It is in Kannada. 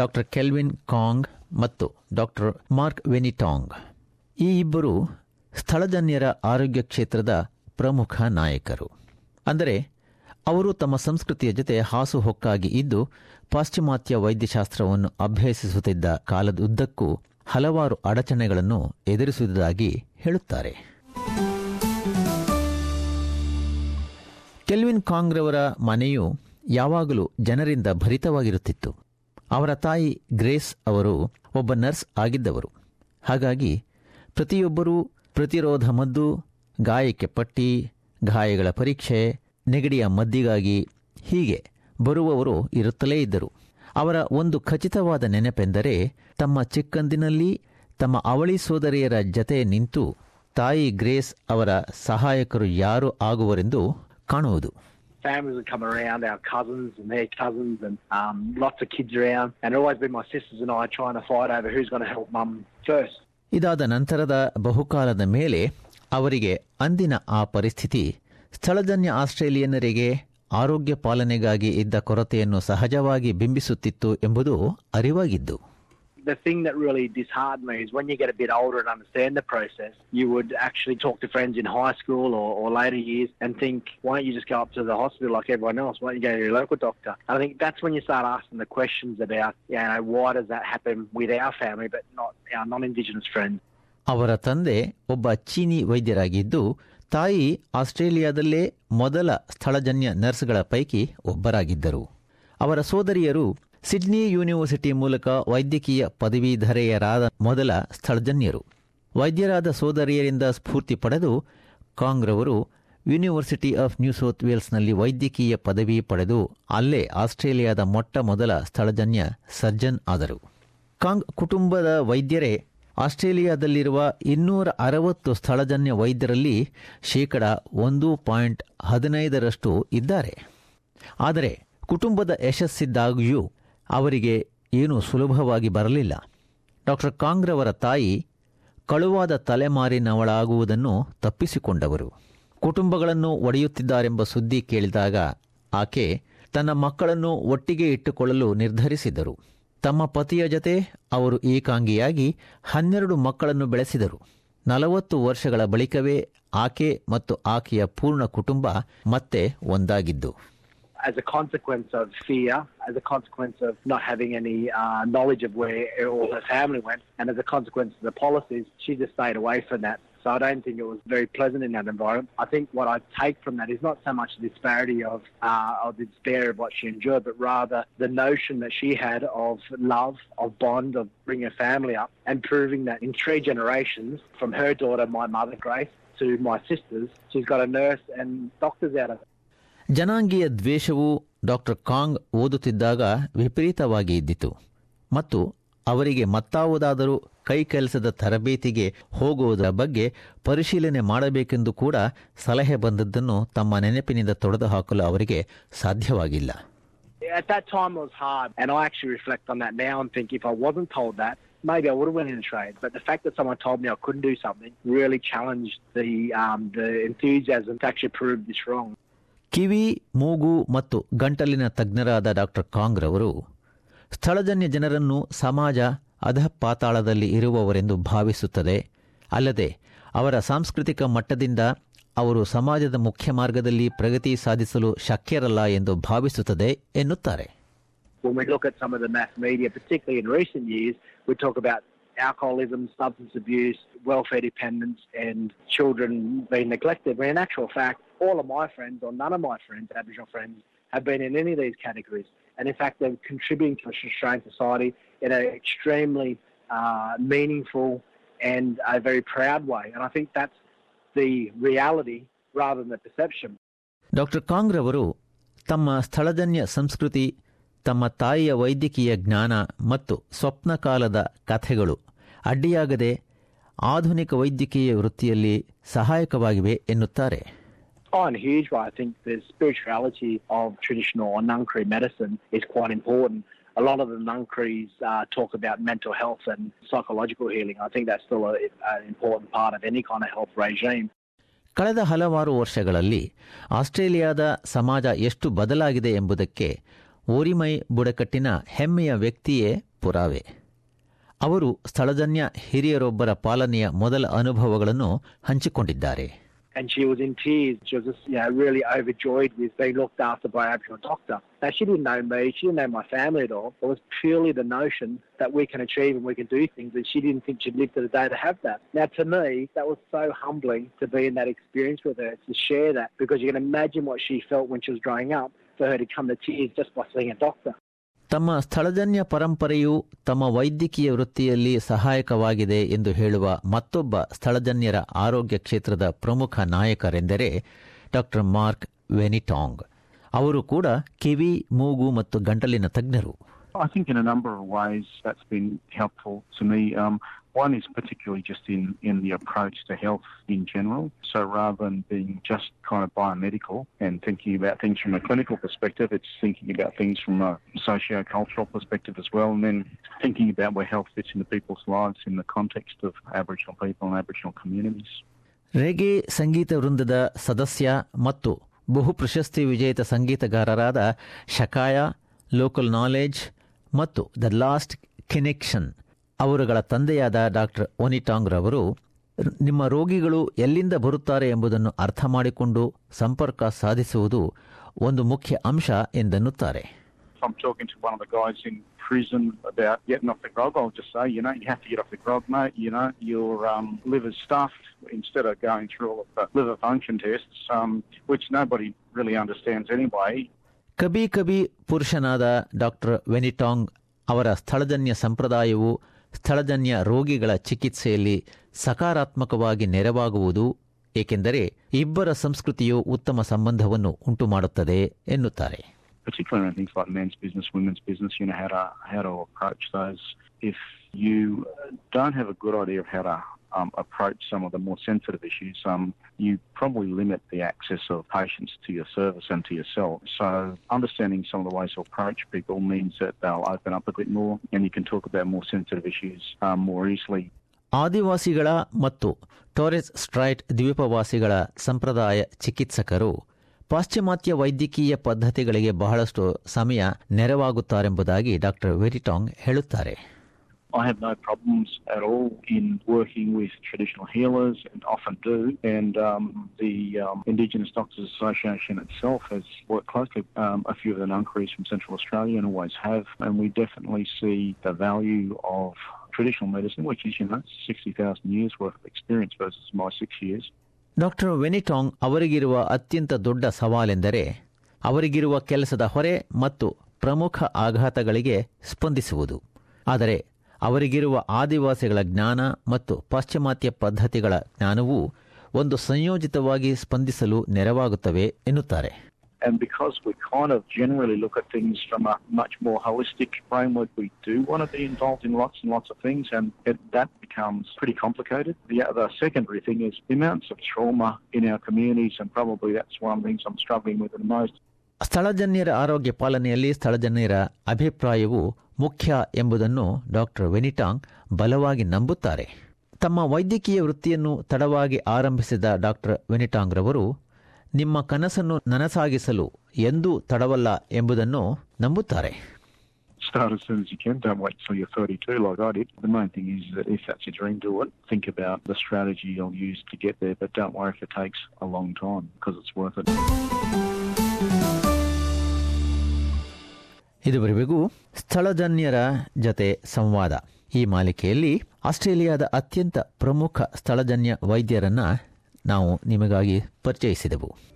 ಡಾಕ್ಟರ್ ಕೆಲ್ವಿನ್ ಕಾಂಗ್ ಮತ್ತು ಡಾಕ್ಟರ್ ಮಾರ್ಕ್ ವೆನಿಟಾಂಗ್. ಈ ಇಬ್ಬರು ಸ್ಥಳಜನ್ಯರ ಆರೋಗ್ಯ ಕ್ಷೇತ್ರದ ಪ್ರಮುಖ ನಾಯಕರು. ಅಂದರೆ, ಅವರು ತಮ್ಮ ಸಂಸ್ಕೃತಿಯ ಜೊತೆ ಹಾಸುಹೊಕ್ಕಾಗಿ ಇದ್ದು, ಪಾಶ್ಚಿಮಾತ್ಯ ವೈದ್ಯಶಾಸ್ತ್ರವನ್ನು ಅಭ್ಯಸಿಸುತ್ತಿದ್ದ ಕಾಲದುದ್ದಕ್ಕೂ ಹಲವಾರು ಅಡಚಣೆಗಳನ್ನು ಎದುರಿಸುವುದಾಗಿ ಹೇಳುತ್ತಾರೆ. ಕೆಲ್ವಿನ್ ಕಾಂಗ್ರವರ ಮನೆಯು ಯಾವಾಗಲೂ ಜನರಿಂದ ಭರಿತವಾಗಿರುತ್ತಿತ್ತು. ಅವರ ತಾಯಿ ಗ್ರೇಸ್ ಅವರು ಒಬ್ಬ ನರ್ಸ್ ಆಗಿದ್ದವರು. ಹಾಗಾಗಿ ಪ್ರತಿಯೊಬ್ಬರೂ ಪ್ರತಿರೋಧ ಮದ್ದು, ಗಾಯಕ್ಕೆ ಪಟ್ಟಿ, ಗಾಯಗಳ ಪರೀಕ್ಷೆ, ನೆಗಡಿಯ ಮದ್ದಿಗಾಗಿ ಹೀಗೆ ಬರುವವರು ಇರುತ್ತಲೇ ಇದ್ದರು. ಅವರ ಒಂದು ಖಚಿತವಾದ ನೆನಪೆಂದರೆ ತಮ್ಮ ಚಿಕ್ಕಂದಿನಲ್ಲಿ ತಮ್ಮ ಅವಳಿ ಸೋದರಿಯರ ಜತೆ ನಿಂತು ತಾಯಿ ಗ್ರೇಸ್ ಅವರ ಸಹಾಯಕರು ಯಾರು ಆಗುವರೆಂದು ಕಾಣುವುದು. Families would come around, our cousins and their cousins, and um, lots of kids around. And it always been my sisters and I trying to fight over who's going to help mum first. ಇದಾದ ನಂತರದ ಬಹುಕಾಲದ ಮೇಲೆ ಅವರಿಗೆ ಅಂದಿನ ಆ ಪರಿಸ್ಥಿತಿ ಸ್ಥಳಜನ್ಯ ಆಸ್ಟ್ರೇಲಿಯನ್ನರಿಗೆ ಆರೋಗ್ಯ ಪಾಲನೆಗಾಗಿ ಇದ್ದ ಕೊರತೆಯನ್ನು ಸಹಜವಾಗಿ ಬಿಂಬಿಸುತ್ತಿತ್ತು ಎಂಬುದು ಅರಿವಾಗಿದ್ದು The thing that really disheartened me is when you get a bit older and understand the process, you would actually talk to friends in high school or, or later years and think, why don't you just go up to the hospital like everyone else? Why don't you go to your local doctor? And I think that's when you start asking the questions about, you know, why does that happen with our family but not our non-Indigenous friends? ಅವರ ತಂದೆ ಒಬ್ಬ ಚೀನಿ ವೈದ್ಯರಾಗಿದ್ದು ತಾಯಿ ಆಸ್ಟ್ರೇಲಿಯಾದಲ್ಲೇ ಮೊದಲ ಸ್ಥಳಜನ್ಯ ನರ್ಸ್ಗಳ ಪೈಕಿ ಒಬ್ಬರಾಗಿದ್ದರು ಅವರ ಸೋದರಿಯರು ಸಿಡ್ನಿ ಯೂನಿವರ್ಸಿಟಿ ಮೂಲಕ ವೈದ್ಯಕೀಯ ಪದವೀಧರೆಯರಾದ ಮೊದಲ ಸ್ಥಳಜನ್ಯರು. ವೈದ್ಯರಾದ ಸೋದರಿಯರಿಂದ ಸ್ಫೂರ್ತಿ ಪಡೆದು ಕಾಂಗ್ರವರು ಯೂನಿವರ್ಸಿಟಿ ಆಫ್ ನ್ಯೂ ಸೌತ್ ವೇಲ್ಸ್ನಲ್ಲಿ ವೈದ್ಯಕೀಯ ಪದವಿ ಪಡೆದು ಅಲ್ಲೇ ಆಸ್ಟ್ರೇಲಿಯಾದ ಮೊಟ್ಟ ಮೊದಲ ಸ್ಥಳಜನ್ಯ ಸರ್ಜನ್ ಆದರು. ಕಾಂಗ್ ಕುಟುಂಬದ ವೈದ್ಯರೇ, ಆಸ್ಟ್ರೇಲಿಯಾದಲ್ಲಿರುವ ಇನ್ನೂರ ಅರವತ್ತು ಸ್ಥಳಜನ್ಯ ವೈದ್ಯರಲ್ಲಿ ಶೇಕಡ ಒಂದು ಪಾಯಿಂಟ್ ಹದಿನೈದರಷ್ಟು ಇದ್ದಾರೆ. ಆದರೆ ಕುಟುಂಬದ ಯಶಸ್ಸಿದ್ದಾಗಿಯೂ ಅವರಿಗೆ ಏನೂ ಸುಲಭವಾಗಿ ಬರಲಿಲ್ಲ. ಡಾಕ್ಟರ್ ಕಾಂಗ್ರವರ ತಾಯಿ ಕಳುವಾದ ತಲೆಮಾರಿನವಳಾಗುವುದನ್ನು ತಪ್ಪಿಸಿಕೊಂಡವರು. ಕುಟುಂಬಗಳನ್ನು ಒಡೆಯುತ್ತಿದ್ದಾರೆಂಬ ಸುದ್ದಿ ಕೇಳಿದಾಗ ಆಕೆ ತನ್ನ ಮಕ್ಕಳನ್ನು ಒಟ್ಟಿಗೆ ಇಟ್ಟುಕೊಳ್ಳಲು ನಿರ್ಧರಿಸಿದರು. ತಮ್ಮ ಪತಿಯ ಜತೆ ಅವರು ಏಕಾಂಗಿಯಾಗಿ ಹನ್ನೆರಡು ಮಕ್ಕಳನ್ನು ಬೆಳೆಸಿದರು. ನಲವತ್ತು ವರ್ಷಗಳ ಬಳಿಕವೇ ಆಕೆ ಮತ್ತು ಆಕೆಯ ಪೂರ್ಣ ಕುಟುಂಬ ಮತ್ತೆ ಒಂದಾಗಿದ್ದು. As a consequence of fear, as a consequence of not having any uh, knowledge of where all her family went, and as a consequence of the policies, she just stayed away from that. So I don't think it was very pleasant in that environment. I think what I take from that is not so much the disparity of, uh, of the despair of what she endured, but rather the notion that she had of love, of bond, of bringing her family up, and proving that in three generations, from her daughter, my mother Grace, to my sisters, she's got a nurse and doctors out of it. ಜನಾಂಗೀಯ ದ್ವೇಷವು ಡಾಕ್ಟರ್ ಕಾಂಗ್ ಓದುತ್ತಿದ್ದಾಗ ವಿಪರೀತವಾಗಿ ಇದ್ದಿತು ಮತ್ತು ಅವರಿಗೆ ಮತ್ತಾವುದಾದರೂ ಕೈಕೆಲಸದ ತರಬೇತಿಗೆ ಹೋಗುವುದರ ಬಗ್ಗೆ ಪರಿಶೀಲನೆ ಮಾಡಬೇಕೆಂದು ಕೂಡ ಸಲಹೆ ಬಂದದ್ದನ್ನು ತಮ್ಮ ನೆನಪಿನಿಂದ ತೊಡೆದು ಹಾಕಲು ಅವರಿಗೆ ಸಾಧ್ಯವಾಗಿಲ್ಲ and and maybe I would have went in trade. But the fact that someone told me I couldn't do something really challenged the um, the enthusiasm to actually prove this wrong. ಕಿವಿ ಮೂಗು ಮತ್ತು ಗಂಟಲಿನ ತಜ್ಞರಾದ ಡಾಕ್ಟರ್ ಕಾಂಗ್ ರವರು ಸ್ಥಳಜನ್ಯ ಜನರನ್ನು ಸಮಾಜ ಅಧಃಪಾತಾಳದಲ್ಲಿ ಇರುವವರೆಂದು ಭಾವಿಸುತ್ತದೆ ಅಲ್ಲದೆ ಅವರ ಸಾಂಸ್ಕೃತಿಕ ಮಟ್ಟದಿಂದ ಅವರು ಸಮಾಜದ ಮುಖ್ಯ ಮಾರ್ಗದಲ್ಲಿ ಪ್ರಗತಿ ಸಾಧಿಸಲು ಶಕ್ಯರಲ್ಲ ಎಂದು ಭಾವಿಸುತ್ತದೆ ಎನ್ನುತ್ತಾರೆ alcoholism, substance abuse, welfare dependence and children being neglected. When in actual fact, all of my friends, or none of my friends, Aboriginal friends, have been in any of these categories. And in fact, they're contributing to Australian society in an extremely uh, meaningful and a very proud way. And I think that's the reality rather than the perception. Doctor ಕಾಂಗ್ರವರು ತಮ್ಮ ಸ್ಥಳಜನ್ಯ ಸಂಸ್ಕೃತಿ ತಮ್ಮ ತಾಯಿಯ ವೈದ್ಯಕೀಯ ಜ್ಞಾನ ಮತ್ತು ಸ್ವಪ್ನಕಾಲದ ಕಥೆಗಳು ಅಡ್ಡಿಯಾಗದೆ ಆಧುನಿಕ ವೈದ್ಯಕೀಯ ವೃತ್ತಿಯಲ್ಲಿ ಸಹಾಯಕವಾಗಿವೆ ಎನ್ನುತ್ತಾರೆ Oh, in a huge right? I think the spirituality of traditional or Nungri medicine is quite important. A lot of the Nungris uh, talk about mental health and psychological healing. I think that's still a, an important part of any kind of health regime. ಕಳೆದ ಹಲವಾರು ವರ್ಷಗಳಲ್ಲಿ ಆಸ್ಟ್ರೇಲಿಯಾದ ಸಮಾಜ ಎಷ್ಟು ಬದಲಾಗಿದೆ ಎಂಬುದಕ್ಕೆ ಓರಿಮೈ ಬುಡಕಟ್ಟಿನ ಹೆಮ್ಮೆಯ ವ್ಯಕ್ತಿಯೇ ಪುರಾವೆ ಅವರು ಸ್ಥಳಜನ್ಯ ಹಿರಿಯರೊಬ್ಬರ ಪಾಲನೆಯ ಮೊದಲ ಅನುಭವಗಳನ್ನು ಹಂಚಿಕೊಂಡಿದ್ದಾರೆ And she was in tears. She was just, you know, really overjoyed with being looked after by an Aboriginal doctor. Now, she didn't know me. She didn't know my family at all. It was purely the notion that we can achieve and we can do things. And she didn't think she'd live to the day to have that. Now, to me, that was so humbling to be in that experience with her, to share that, because you can imagine what she felt when she was growing up for her to come to tears just by seeing a doctor. ತಮ್ಮ ಸ್ಥಳಜನ್ಯ ಪರಂಪರೆಯು ತಮ್ಮ ವೈದ್ಯಕೀಯ ವೃತ್ತಿಯಲ್ಲಿ ಸಹಾಯಕವಾಗಿದೆ ಎಂದು ಹೇಳುವ ಮತ್ತೊಬ್ಬ ಸ್ಥಳಜನ್ಯರ ಆರೋಗ್ಯ ಕ್ಷೇತ್ರದ ಪ್ರಮುಖ ನಾಯಕರೆಂದರೆ ಡಾಕ್ಟರ್ ಮಾರ್ಕ್ ವೆನಿಟಾಂಗ್. ಅವರು ಕೂಡ ಕಿವಿ, ಮೂಗು ಮತ್ತು ಗಂಟಲಿನ ತಜ್ಞರು. I think in a number of ways that's one is particularly just in, in the approach to health in general. So rather than being just kind of biomedical and thinking about things from a clinical perspective, it's thinking about things from a socio-cultural perspective as well, and then thinking about where health fits into people's lives in the context of Aboriginal people and Aboriginal communities. ರೆಗೆ ಸಂಗೀತ ವೃಂದದ ಸದಸ್ಯ ಮತ್ತು ಬಹು ಪ್ರಶಸ್ತಿ ವಿಜೇತ ಸಂಗೀತಗಾರರಾದ ಶಕಾಯ ಲೋಕಲ್ ನಾಲೆಜ್ ಮತ್ತು ದ ಲಾಸ್ಟ್ ಕನೆಕ್ಷನ್ ಅವರುಗಳ ತಂದೆಯಾದ ಡಾಕ್ಟರ್ ಒನಿಟಾಂಗ್ ರವರು ನಿಮ್ಮ ರೋಗಿಗಳು ಎಲ್ಲಿಂದ ಬರುತ್ತಾರೆ ಎಂಬುದನ್ನು ಅರ್ಥ ಮಾಡಿಕೊಂಡು ಸಂಪರ್ಕ ಸಾಧಿಸುವುದು ಒಂದು ಮುಖ್ಯ ಅಂಶ ಎಂದೆನ್ನುತ್ತಾರೆ prison about getting off the grog, I'll just say, you know, you have to get off the grog, mate. You know, your um, liver's stuffed instead of going through all of the liver function tests, um, which nobody really understands anyway. ಕಬಿ ಕಬಿ ಪುರುಷನಾದ ಡಾಕ್ಟರ್ ವೆನಿಟಾಂಗ್ ಅವರ ಸ್ಥಳಜನ್ಯ ಸಂಪ್ರದಾಯವು ಸ್ಥಳಜನ್ಯ ರೋಗಿಗಳ ಚಿಕಿತ್ಸೆಯಲ್ಲಿ ಸಕಾರಾತ್ಮಕವಾಗಿ ನೆರವಾಗುವುದು ಏಕೆಂದರೆ ಇಬ್ಬರ ಸಂಸ್ಕೃತಿಯು ಉತ್ತಮ ಸಂಬಂಧವನ್ನು ಉಂಟುಮಾಡುತ್ತದೆ ಎನ್ನುತ್ತಾರೆ. particularly around things like men's business, women's business, you know, how to how to approach those. If you don't have a good idea of how to um, approach some of the more sensitive issues, um, you probably limit the access of patients to your service and to yourself. So understanding some of the ways to approach people means that they'll open up a bit more and you can talk about more sensitive issues um, more easily. ಆದಿವಾಸಿಗಳ ಮತ್ತು ಟೋರೆಸ್ ಸ್ಟ್ರೈಟ್ ದ್ವೀಪವಾಸಿಗಳ ಸಂಪ್ರದಾಯ ಚಿಕಿತ್ಸಕರು ಪಾಶ್ಚಿಮಾತ್ಯ ವೈದ್ಯಕೀಯ ಪದ್ಧತಿಗಳಿಗೆ ಬಹಳಷ್ಟು ಸಮಯ ನೆರವಾಗುತ್ತಾರೆಂಬುದಾಗಿ ಡಾಕ್ಟರ್ ವೆರಿಟಾಂಗ್ ಹೇಳುತ್ತಾರೆ I have no problems at all in working with traditional healers, and often do. And um, the um, Indigenous Doctors Association itself has worked closely with um, a few of the nuncaries from Central Australia and always have. And we definitely see the value of traditional medicine, which is, you know, 60,000 years worth of experience versus my six years. Doctor Venitang ಅವರಿಗಿರುವ ಅತ್ಯಂತ ದೊಡ್ಡ ಸವಾಲೆಂದರೆ ಅವರಿಗಿರುವ ಕೆಲಸದ ಹೊರೆ ಮತ್ತು ಪ್ರಮುಖ ಆಘಾತಗಳಿಗೆ ಸ್ಪಂದಿಸುವುದು. ಆದರೆ ಅವರಿಗಿರುವ ಆದಿವಾಸಿಗಳ ಜ್ಞಾನ ಮತ್ತು ಪಾಶ್ಚಿಮಾತ್ಯ ಪದ್ಧತಿಗಳ ಜ್ಞಾನವು ಒಂದು ಸಂಯೋಜಿತವಾಗಿ ಸ್ಪಂದಿಸಲು ನೆರವಾಗುತ್ತವೆ ಎನ್ನುತ್ತಾರೆ. And because we kind of generally look at things from a much more holistic framework, we do want to be involved in lots and lots of things, and it, that becomes pretty complicated. The other secondary thing is the amounts of trauma in our communities, and probably that's one of the things I'm struggling with the most. ಸ್ಥಳಜನ್ಯರ ಆರೋಗ್ಯ ಪಾಲನೆಯಲ್ಲಿ ಸ್ಥಳಜನ್ಯರ ಅಭಿಪ್ರಾಯವು ಮುಖ್ಯ ಎಂಬುದನ್ನು ಡಾಕ್ಟರ್ ವೆನಿಟಾಂಗ್ ಬಲವಾಗಿ ನಂಬುತ್ತಾರೆ ತಮ್ಮ ವೈದ್ಯಕೀಯ ವೃತ್ತಿಯನ್ನು ತಡವಾಗಿ ಆರಂಭಿಸಿದ ಡಾಕ್ಟರ್ ವೆನಿಟಾಂಗ್ ರವರು ನಿಮ್ಮ ಕನಸನ್ನು ನನಸಾಗಿಸಲು ಎಂದೂ ತಡವಲ್ಲ ಎಂಬುದನ್ನು ನಂಬುತ್ತಾರೆ Start as soon as you can. Don't wait till you're 32 like I did. The main thing is that if that's your dream, do it. Think about the strategy you'll use to get there, but don't worry if it takes a long time because it's worth it. ಇದುವರೆಗೂ ಸ್ಥಳಜನ್ಯರ ಜತೆ ಸಂವಾದ ಈ ಮಾಲಿಕೆಯಲ್ಲಿ ಆಸ್ಟ್ರೇಲಿಯಾದ ಅತ್ಯಂತ ಪ್ರಮುಖ ಸ್ಥಳಜನ್ಯ ವೈದ್ಯರನ್ನ ನಾವು ನಿಮಗಾಗಿ ಪರಿಚಯಿಸಿದೆವು.